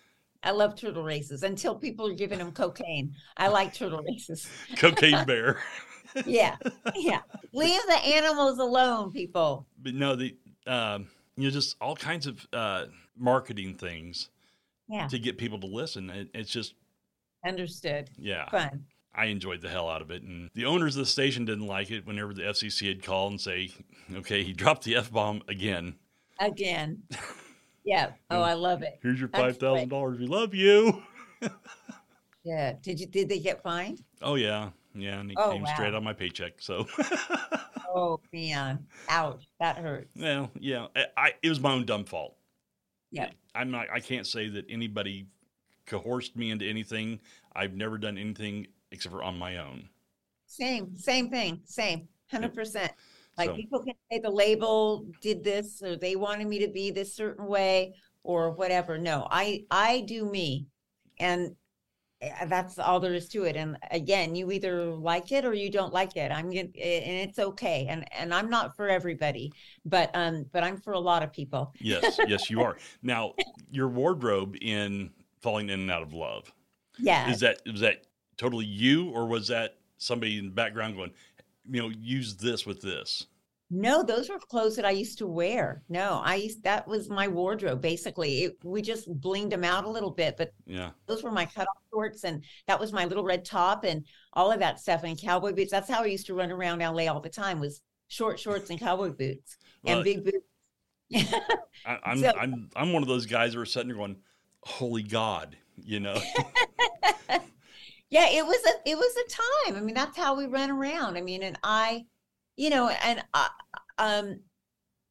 I love turtle races until people are giving them cocaine. I like turtle races. [laughs] cocaine bear. [laughs] Yeah. Yeah. Leave the animals alone, people. but no, the um, you know just all kinds of uh, marketing things Yeah. to get people to listen. It, it's just Understood. yeah, Fun. I enjoyed the hell out of it, and the owners of the station didn't like it. Whenever the FCC had called and say, "Okay, he dropped the f bomb again. Again. [laughs] Yeah. Oh, I love it. Here's your five thousand dollars. We love you." [laughs] Yeah. Did you did they get fined? Oh yeah, yeah, and it Oh, came wow. straight on my paycheck. So, [laughs] Oh man. Ouch. That hurt. well, yeah, I, I it was my own dumb fault. Yeah. I'm not. I can't say that anybody coerced me into anything. I've never done anything except for on my own. Same, same thing. Same. Hundred percent. Like So- people can say the label did this or they wanted me to be this certain way or whatever. No, I I do me. And eh, that's all there is to it. And again, you either like it or you don't like it. I'm eh, and it's okay. And and I'm not for everybody, but um, but I'm for a lot of people. Yes, yes, you are. Now, your wardrobe in Falling In and Out of Love Yeah. is that was that totally you, or was that somebody in the background going, you know, use this with this? No, those were clothes that I used to wear. No, I used that was my wardrobe basically. It, we just blinged them out a little bit, but Yeah, those were my cutoff shorts and that was my little red top and all of that stuff and cowboy boots. That's how I used to run around LA all the time was short shorts and cowboy boots Well, and big boots. I, [laughs] I'm So- I'm I'm one of those guys that are sitting there going, "Holy God," you know. [laughs] yeah, it was a it was a time. I mean, that's how we ran around. I mean, and I, you know, and I, um,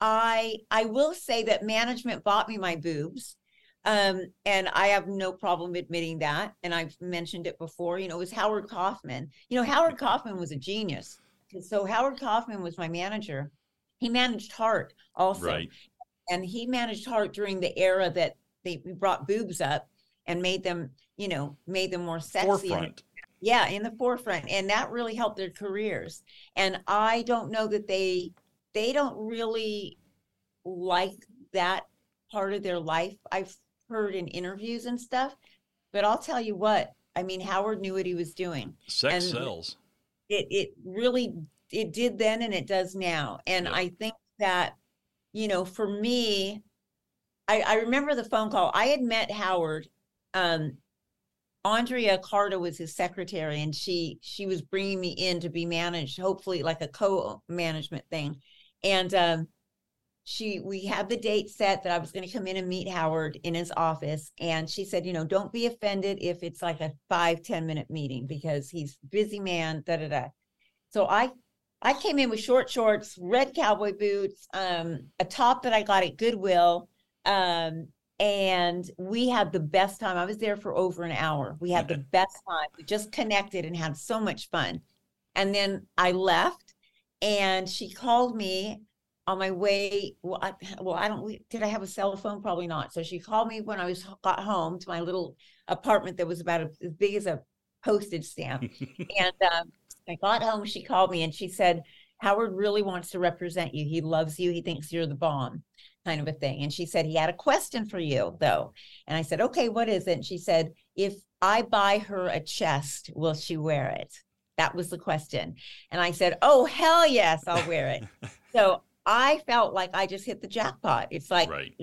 I I will say that management bought me my boobs. Um, and I have no problem admitting that. And I've mentioned it before, you know, it was Howard Kaufman. You know, Howard Kaufman was a genius. So Howard Kaufman was my manager. He managed Heart also. right. and he managed Heart during the era that they we brought boobs up and made them, you know, made them more sexy. and- Forefront. yeah, in the forefront, and that really helped their careers. And I don't know that they they don't really like that part of their life. I've heard in interviews and stuff, but I'll tell you what. I mean, Howard knew what he was doing Sex and- sells. it it really it did then and it does now and i think that you know for me i i remember the phone call i had met howard um andrea carter was his secretary and she she was bringing me in to be managed hopefully like a co-management thing. And um she we had the date set that i was going to come in and meet howard in his office and she said you know don't be offended if it's like a five ten minute meeting because he's busy man da da da. So i i came in with short shorts red cowboy boots um a top that i got at goodwill um and we had the best time. I was there for over an hour. We had the best time. We just connected and had so much fun. And then i left and she called me on my way. Well I, well I don't did I have a cell phone? Probably not. So she called me when I was got home to my little apartment that was about as big as a postage stamp. [laughs] And um, I got home she called me and she said Howard really wants to represent you. He loves you. He thinks you're the bomb kind of a thing. And she said he had a question for you though. And I said okay what is it? And she said if I buy her a chest will she wear it? That was the question. And I said oh hell yes I'll wear it. [laughs] So I felt like I just hit the jackpot. It's like right.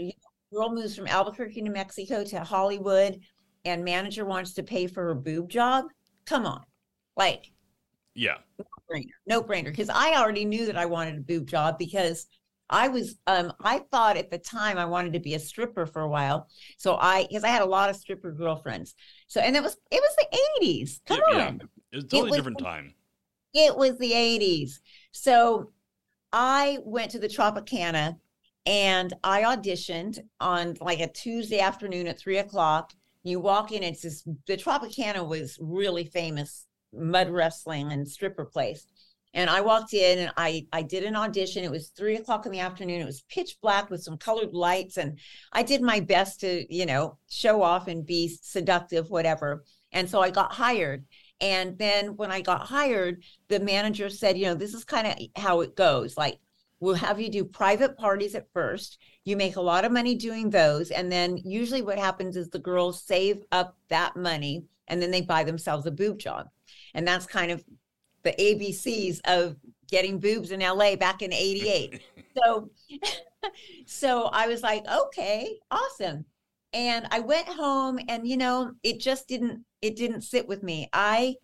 girl moves from Albuquerque, New Mexico to Hollywood, and manager wants to pay for her boob job. Come on, like Yeah. brainer, no brainer. Because I already knew that I wanted a boob job because I was, um, I thought at the time I wanted to be a stripper for a while. So I, because I had a lot of stripper girlfriends. So and it was it was the eighties. Come Yeah, on, It was a totally was- different time. It was the 80s. So I went to the Tropicana and I auditioned on like a Tuesday afternoon at three o'clock. You walk in, it's this the Tropicana was really famous mud wrestling and stripper place. And I walked in and I I did an audition. It was three o'clock in the afternoon. It was pitch black with some colored lights. And I did my best to, you know, show off and be seductive, whatever. And so I got hired. And then when I got hired, the manager said, you know, this is kind of how it goes. Like, we'll have you do private parties at first. You make a lot of money doing those. And then usually what happens is the girls save up that money and then they buy themselves a boob job. And that's kind of the ABCs of getting boobs in LA back in 88. [laughs] so [laughs] so I was like, okay, awesome. And I went home and you know, it just didn't it didn't sit with me. I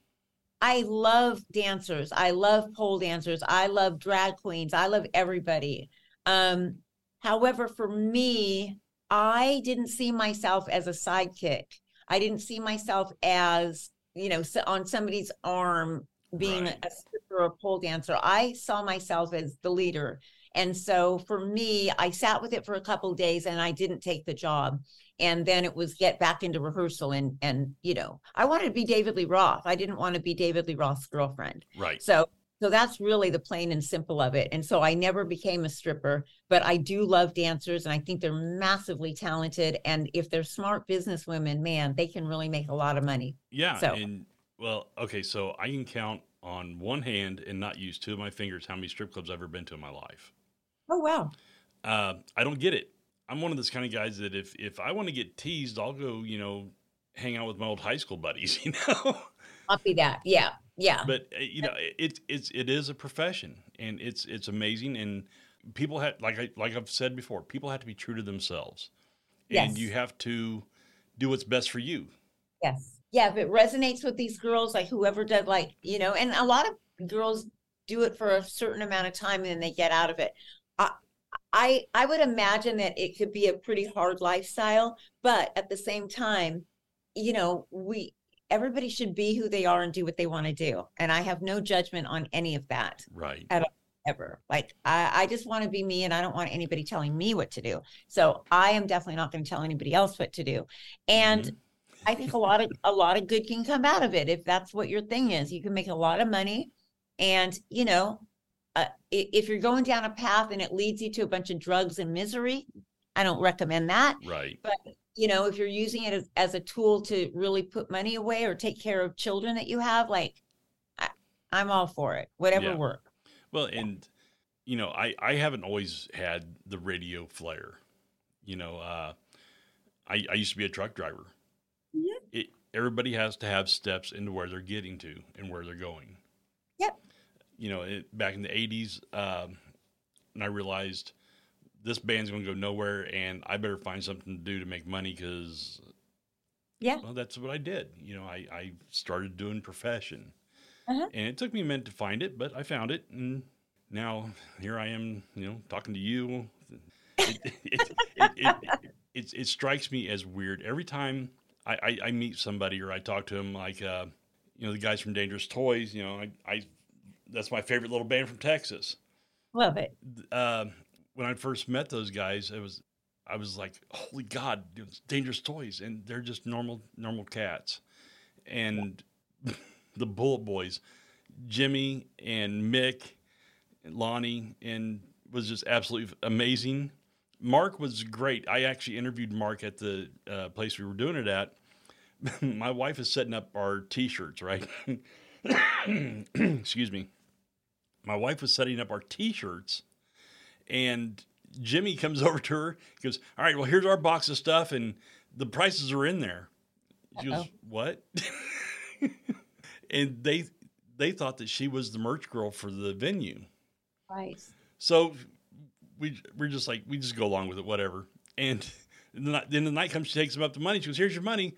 I love dancers. I love pole dancers. I love drag queens. I love everybody. Um however for me, I didn't see myself as a sidekick. I didn't see myself as, you know, on somebody's arm being right. a stripper or a pole dancer. I saw myself as the leader. And so for me, I sat with it for a couple days and I didn't take the job. And then it was get back into rehearsal and and you know, I wanted to be David Lee Roth. I didn't want to be David Lee Roth's girlfriend. Right. So so that's really the plain and simple of it. And so I never became a stripper, but I do love dancers and I think they're massively talented. And if they're smart business women, man, they can really make a lot of money. Yeah. So. And well, okay, so I can count on one hand and not use two of my fingers how many strip clubs I've ever been to in my life. Oh wow. Uh, I don't get it. I'm one of those kind of guys that if if I want to get teased, I'll go, you know, hang out with my old high school buddies, [laughs] you know. I'll be that. Yeah. Yeah. But uh, you know, it's it's it is a profession and it's it's amazing and people have like I like I've said before, people have to be true to themselves. And yes. you have to do what's best for you. Yes. Yeah, if it resonates with these girls, like whoever does, like, you know, and a lot of girls do it for a certain amount of time and then they get out of it. I I I would imagine that it could be a pretty hard lifestyle, but at the same time, you know, we everybody should be who they are and do what they want to do. And I have no judgment on any of that. Right. At all, ever. Like I, I just want to be me and I don't want anybody telling me what to do. So I am definitely not going to tell anybody else what to do. And mm-hmm. I think a lot of a lot of good can come out of it if that's what your thing is. You can make a lot of money and you know uh, if you're going down a path and it leads you to a bunch of drugs and misery, I don't recommend that. Right. But you know, if you're using it as, as a tool to really put money away or take care of children that you have, like I, am all for it. Whatever yeah. works. Well, and you know, I I haven't always had the radio flair. You know, uh, I I used to be a truck driver. Yeah. It, everybody has to have steps into where they're getting to and where they're going. Yep. You know, it, back in the '80s, um, and I realized this band's going to go nowhere, and I better find something to do to make money because, yeah, well, that's what I did. You know, I, I started doing profession, uh-huh. and it took me a minute to find it, but I found it, and now here I am. You know, talking to you. It, it, it, it, it strikes me as weird every time I, I, I, meet somebody or I talk to them, like uh, you know the guys from Dangerous Toys. You know, I, I that's my favorite little band from Texas. Love it. Uh, when I first met those guys, it was I was like, holy God, dangerous toys, and they're just normal normal cats. And [laughs] the Bullet Boys, Jimmy and Mick, and Lonnie, and was just absolutely amazing. Mark was great. I actually interviewed Mark at the uh, place we were doing it at. [laughs] My wife is setting up our T-shirts, right? [coughs] [coughs] Excuse me. My wife was setting up our T-shirts and Jimmy comes [laughs] over to her. He goes, "All right, well, here's our box of stuff, and the prices are in there." She Uh-oh. goes, "What?" [laughs] and they they thought that she was the merch girl for the venue. Right. So we we're just like we just go along with it, whatever. And [laughs] then the night comes, she takes him up the money. She goes, "Here's your money,"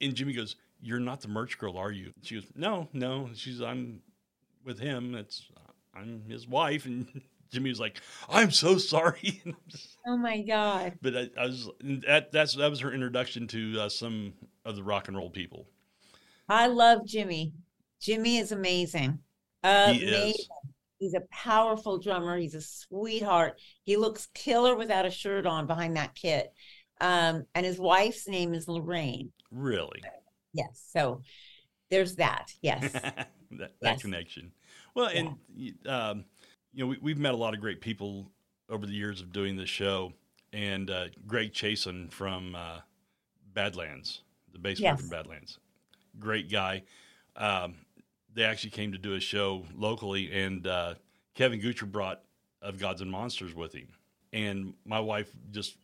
and Jimmy goes, "You're not the merch girl, are you?" She goes, "No, no." She's, "I'm with him. It's I'm his wife," and Jimmy was like, "I'm so sorry." [laughs] oh my god! But I, I, was that that's that was her introduction to uh, some of the rock and roll people. I love Jimmy. Jimmy is amazing. Amazing. He is. He's a powerful drummer. He's a sweetheart. He looks killer without a shirt on behind that kit. Um, and his wife's name is Lorraine. Really. Yes. So there's that. Yes. [laughs] that, that Yes. connection. Well, Yeah. and um, you know, we, we've met a lot of great people over the years of doing this show, and uh, Greg Chaisson from uh, Badlands, the bass player Yes. from Badlands, great guy. Um, they actually came to do a show locally, and uh, Kevin Gucher brought of Gods and Monsters with him, and my wife just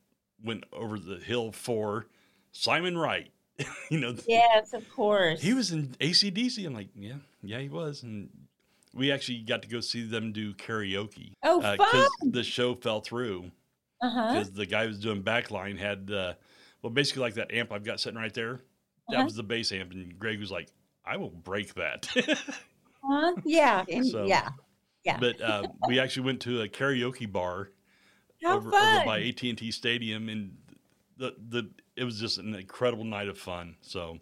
went over the hill for Simon Wright. [laughs] you know, yes, of course. he was in ACDC. I'm like, yeah, yeah, he was. And we actually got to go see them do karaoke. Oh, Because fun. the show fell through Uh-huh. because the guy who was doing backline had, uh, well, basically like that amp I've got sitting right there. That Uh-huh. was the bass amp. And Greg was like, I will break that. [laughs] Huh? [laughs] Yeah. and- So- yeah. Yeah. but uh, we actually went to a karaoke bar How over, over by AT&T Stadium. And the, the, it was just an incredible night of fun. So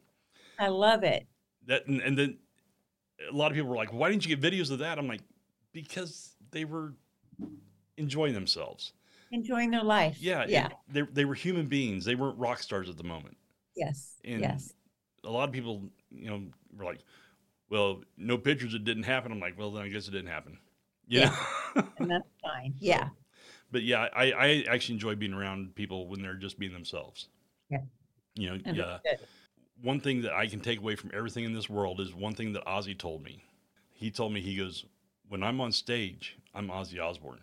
I love it. that and, and then a lot of people were like why didn't you get videos of that i'm like because they were enjoying themselves Enjoying their life. yeah Yeah. they, they were human beings they weren't rock stars at the moment yes. and yes. a lot of people you know were like well no pictures it didn't happen i'm like well then i guess it didn't happen yeah, [laughs] And that's fine. Yeah. but yeah I, I actually enjoy being around people when they're just being themselves Yeah. you know yeah Understood. One thing that I can take away from everything in this world is one thing that Ozzy told me. He told me, he goes, When I'm on stage, I'm Ozzy Osbourne.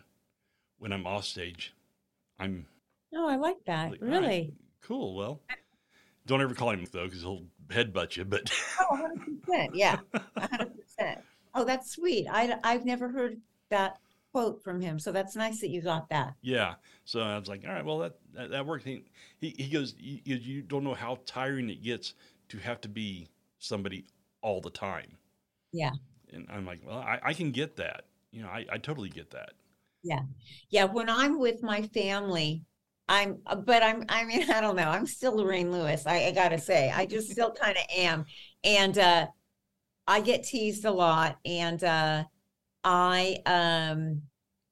When I'm off stage, I'm Oh, I like that. like, "All right, really? cool. Well, don't ever call him though, because he'll headbutt you. But [laughs] Oh, 100%. Yeah. 100%. Oh, that's sweet. I, I've never heard that quote from him. So that's nice that you got that. yeah, so I was like, All right, well, that that, that worked. He, he, he goes, you, you don't know how tiring it gets to have to be somebody all the time. Yeah. And I'm like, Well, I, I can get that. You know, I, I totally get that. Yeah. Yeah. When I'm with my family, I'm, but I'm, I mean, [laughs] I don't know. I'm still Lorraine Lewis. I, I gotta say, I just [laughs] still kind of am. And, uh, I get teased a lot and, uh, I, um,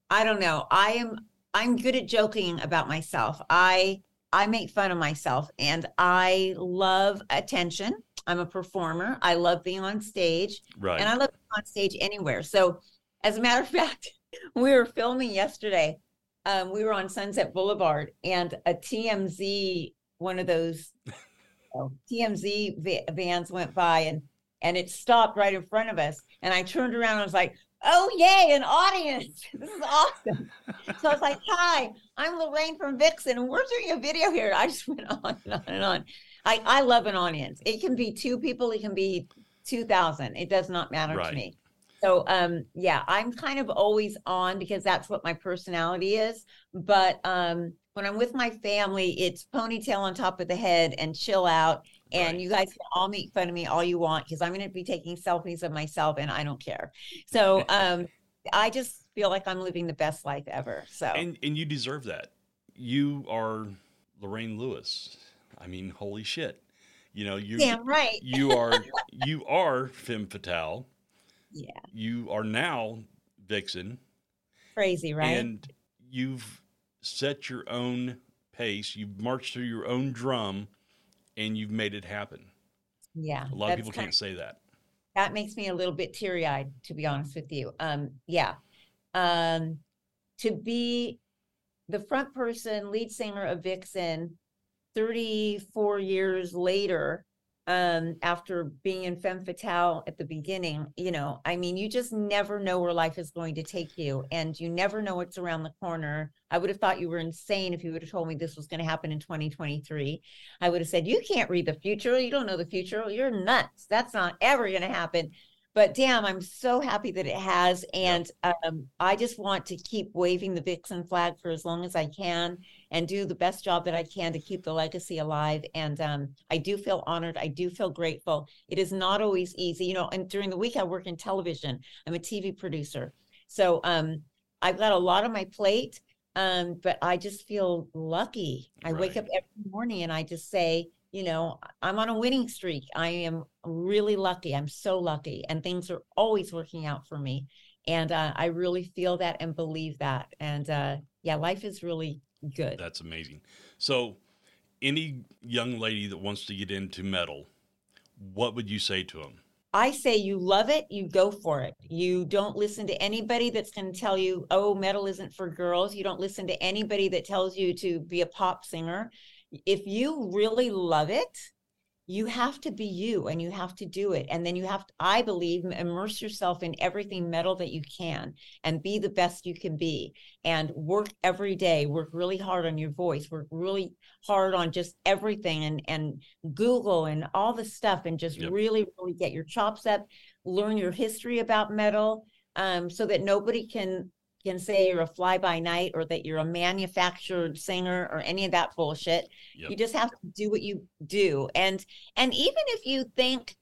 I don't know. I am, I'm good at joking about myself. I, I make fun of myself and I love attention. I'm a performer. I love being on stage Right. and I love being on stage anywhere. So, as a matter of fact, [laughs] we were filming yesterday. Um, we were on Sunset Boulevard, and a TMZ, one of those [laughs] oh, TMZ va- vans went by, and and it stopped right in front of us. And I turned around and I was like, "Oh yay, an audience! [laughs] This is awesome!" so I was like, "Hi, I'm Lorraine from Vixen, and we're doing a video here." I just went on and on and on. I I love an audience. It can be two people. It can be two thousand. It does not matter Right. to me. So um yeah, I'm kind of always on because that's what my personality is. But um when I'm with my family, it's ponytail on top of the head and chill out. And Right. you guys can all make fun of me all you want because I'm going to be taking selfies of myself and I don't care. So [laughs] um I just feel like I'm living the best life ever. So and and you deserve that. You are Lorraine Lewis. I mean, holy shit. You know, you damn right. you are you are femme fatale. Yeah, You are now Vixen, crazy, right? and you've set your own pace. You've marched to your own drum, and you've made it happen. yeah. A lot of people can't say that. that makes me a little bit teary-eyed to be honest with you um yeah um to be the front person lead singer of vixen 34 years later um after being in femme fatale at the beginning you know i mean you just never know where life is going to take you and you never know what's around the corner. I would have thought you were insane if you would have told me this was going to happen in 2023 i would have said you can't read the future. You don't know the future. You're nuts. That's not ever going to happen but damn i'm so happy that it has and um, i just want to keep waving the vixen flag for as long as i can and do the best job that i can to keep the legacy alive and um, i do feel honored. I do feel grateful. It is not always easy you know and during the week i work in television. I'm a tv producer. So um, i've got a lot on my plate um, but i just feel lucky. I wake up every morning and i just say you know, I'm on a winning streak. I am really lucky. I'm so lucky, and things are always working out for me. And uh, I really feel that and believe that. And uh, yeah, life is really good. That's amazing. So, any young lady that wants to get into metal, what would you say to them? I say you love it, you go for it. You don't listen to anybody that's going to tell you, oh, metal isn't for girls. You don't listen to anybody that tells you to be a pop singer. If you really love it, you have to be you and you have to do it. And then you have to i believe immerse yourself in everything metal that you can and be the best you can be and work every day. Work really hard on your voice. Work really hard on just everything and and google and all the stuff and just yep. really really get your chops up learn your history about metal um, so that nobody can can say you're a fly by night or that you're a manufactured singer or any of that bullshit. Yep. You just have to do what you do. And and even if you think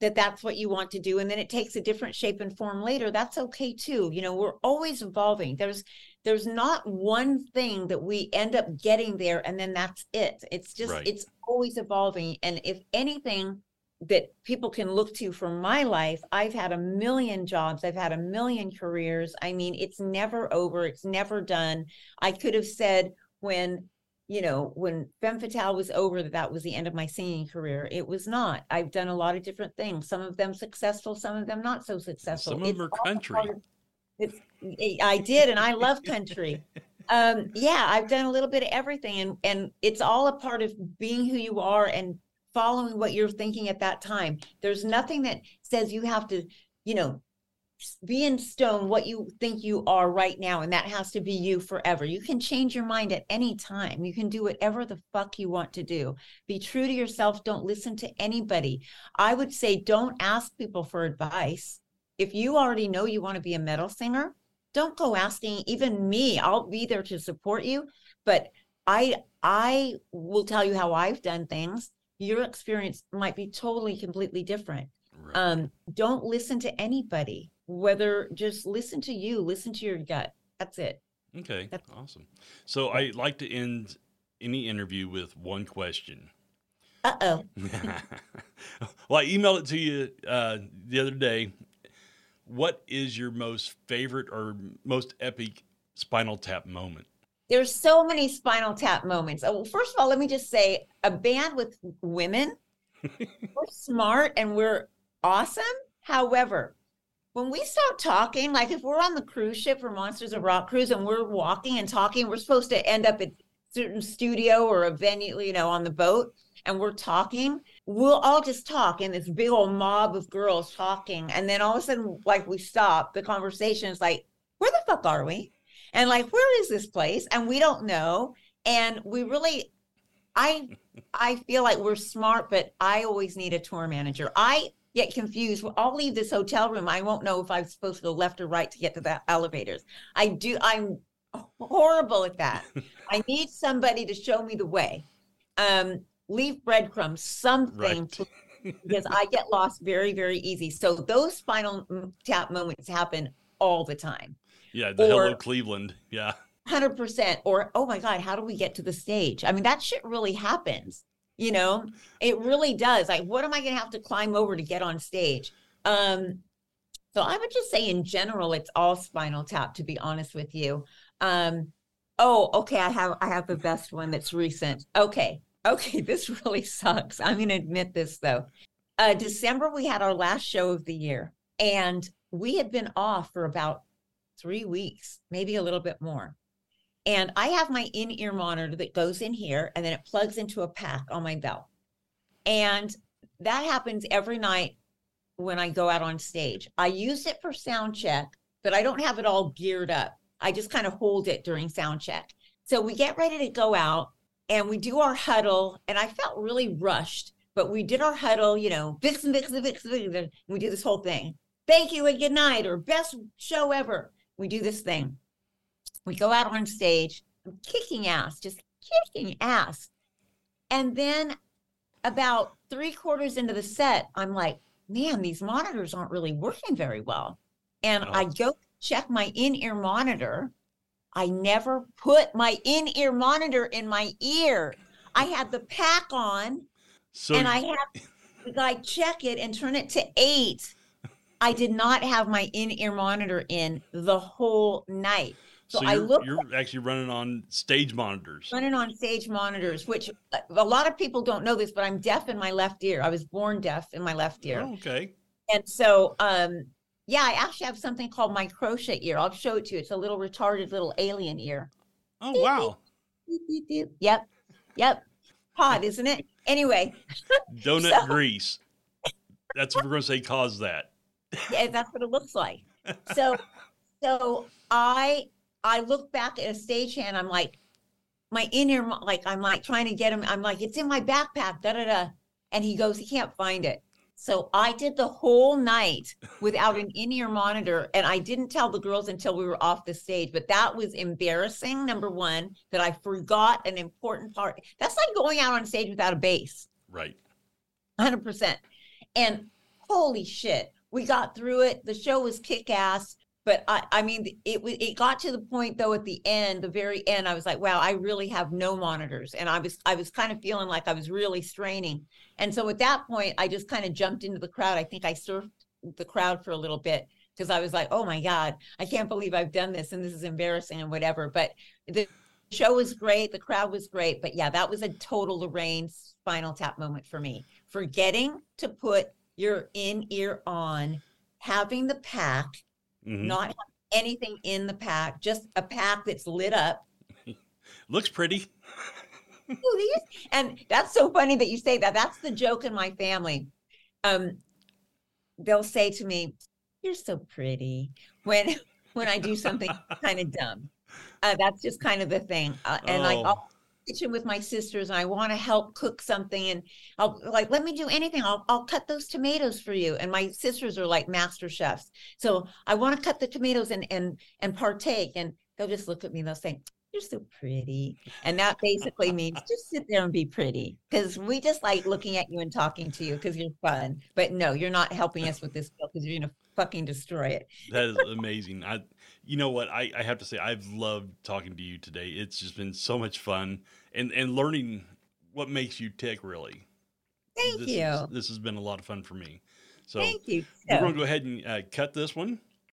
that that's what you want to do and then it takes a different shape and form later, that's okay too. You know, we're always evolving. There's there's not one thing that we end up getting there and then that's it. It's just right. it's always evolving and if anything that people can look to for my life. I've had a million jobs, I've had a million careers. I mean, it's never over, it's never done. I could have said when you know, when Femme Fatale was over, that that was the end of my singing career. It was not. I've done a lot of different things. Some of them successful, some of them not so successful. Some of them are country. Of, it's, I did, and I love country. [laughs] um, yeah, I've done a little bit of everything, and and it's all a part of being who you are and following what you're thinking at that time. There's nothing that says you have to, you know, be in stone what you think you are right now and that has to be you forever. You can change your mind at any time. You can do whatever the fuck you want to do. Be true to yourself. Don't listen to anybody. I would say don't ask people for advice. If you already know you want to be a metal singer don't go asking even me. I'll be there to support you but i i will tell you how i've done things your experience might be totally completely different. Right. um don't listen to anybody whether just listen to you listen to your gut. That's it. Okay that's- awesome. So i like to end any interview with one question. Uh-oh. [laughs] [laughs] Well i emailed it to you uh, the other day. What is your most favorite or most epic spinal tap moment there's so many spinal tap moments. Oh, well, first of all, let me just say a band with women, [laughs] we're smart and we're awesome. However, when we start talking, like if we're on the cruise ship for Monsters of Rock cruise and we're walking and talking, we're supposed to end up at certain studio or a venue, you know, on the boat, and we're talking. We'll all just talk in this big old mob of girls talking, and then all of a sudden, like we stop, the conversation is like, "Where the fuck are we?" And like where is this place? And we don't know. And we really i i feel like we're smart but i always need a tour manager. I get confused. I'll leave this hotel room. I won't know if i'm supposed to go left or right to get to the elevators. I do i'm horrible at that. [laughs] I need somebody to show me the way. Um leave breadcrumbs something right. to, because i get lost very very easy. So those spinal tap moments happen all the time yeah, the or, Hello Cleveland. Yeah. 100%. Or, oh my God, how do we get to the stage? I mean, that shit really happens. You know, it really does. Like, what am I going to have to climb over to get on stage? Um, so I would just say in general, it's all spinal tap, to be honest with you. Um, oh, okay. I have I have the best one that's recent. Okay. Okay, [laughs] this really sucks. I'm gonna admit this though. Uh December we had our last show of the year and we had been off for about three weeks, maybe a little bit more. And I have my in ear monitor that goes in here and then it plugs into a pack on my belt. And that happens every night when I go out on stage. I use it for sound check, but I don't have it all geared up. I just kind of hold it during sound check. So we get ready to go out and we do our huddle. And I felt really rushed, but we did our huddle, you know, vixen, vixen, vixen, vixen. We do this whole thing. Thank you and good night, or best show ever we do this thing. We go out on stage, I'm kicking ass, just kicking ass. And then about three quarters into the set, I'm like, man, these monitors aren't really working very well. And oh. I go check my in ear monitor. I never put my in ear monitor in my ear. I had the pack on So and I had to like check it and turn it to eight. I did not have my in-ear monitor in the whole night. So, so I you're, looked you're actually running on stage monitors. running on stage monitors, which uh, a lot of people don't know this, but I'm deaf in my left ear. I was born deaf in my left ear. Oh, okay. And so, um, yeah, I actually have something called my crochet ear. I'll show it to you. It's a little retarded little alien ear. Oh wow. Yep. Yep. Hot, isn't it? Anyway, Donut [laughs] So- grease. That's what we're going to say caused that. Yeah, that's what it looks like. So, [laughs] so I I look back at a stagehand. I'm like, my in-ear, like I'm like trying to get him. I'm like, it's in my backpack. Da da da. And he goes, he can't find it. So I did the whole night without an in-ear monitor, and I didn't tell the girls until we were off the stage. But that was embarrassing. Number one, that I forgot an important part. That's like going out on stage without a bass. Right. 100%. And holy shit, we got through it. The show was kick ass. But I, I mean, it it got to the point though at the end, the very end, I was like, wow, I really have no monitors, and I was I was kind of feeling like I was really straining. And so at that point, I just kind of jumped into the crowd. I think I surfed the crowd for a little bit because I was like, oh my god, I can't believe I've done this, and this is embarrassing and whatever. But the show was great, the crowd was great, but yeah, that was a total Lorraine spinal tap moment for me. Forgetting to put your in ear on, having the pack, Mhm. not anything in the pack, just a pack that's lit up. [laughs] Looks pretty. [laughs] And that's so funny that you say that. That's the joke in my family. Um, they'll say to me, "You're so pretty," when [laughs] when I do something kind of dumb. Uh, that's just kind of the thing. Uh, and like Oh. I'll kitchen with my sisters and I want to help cook something and I'll like let me do anything. I'll I'll cut those tomatoes for you. And my sisters are like master chefs. So I want to cut the tomatoes and and and partake. And they'll just look at me and they'll say, You're so pretty. And that basically means just sit there and be pretty. Because we just like looking at you and talking to you because you're fun. But no, you're not helping us with this because you're gonna fucking destroy it. That is amazing. I, you know what? I, I have to say, I've loved talking to you today. It's just been so much fun and, and learning what makes you tick, really. Thank this you. is- this has been a lot of fun for me. So Thank you. we're going to go ahead and uh, cut this one.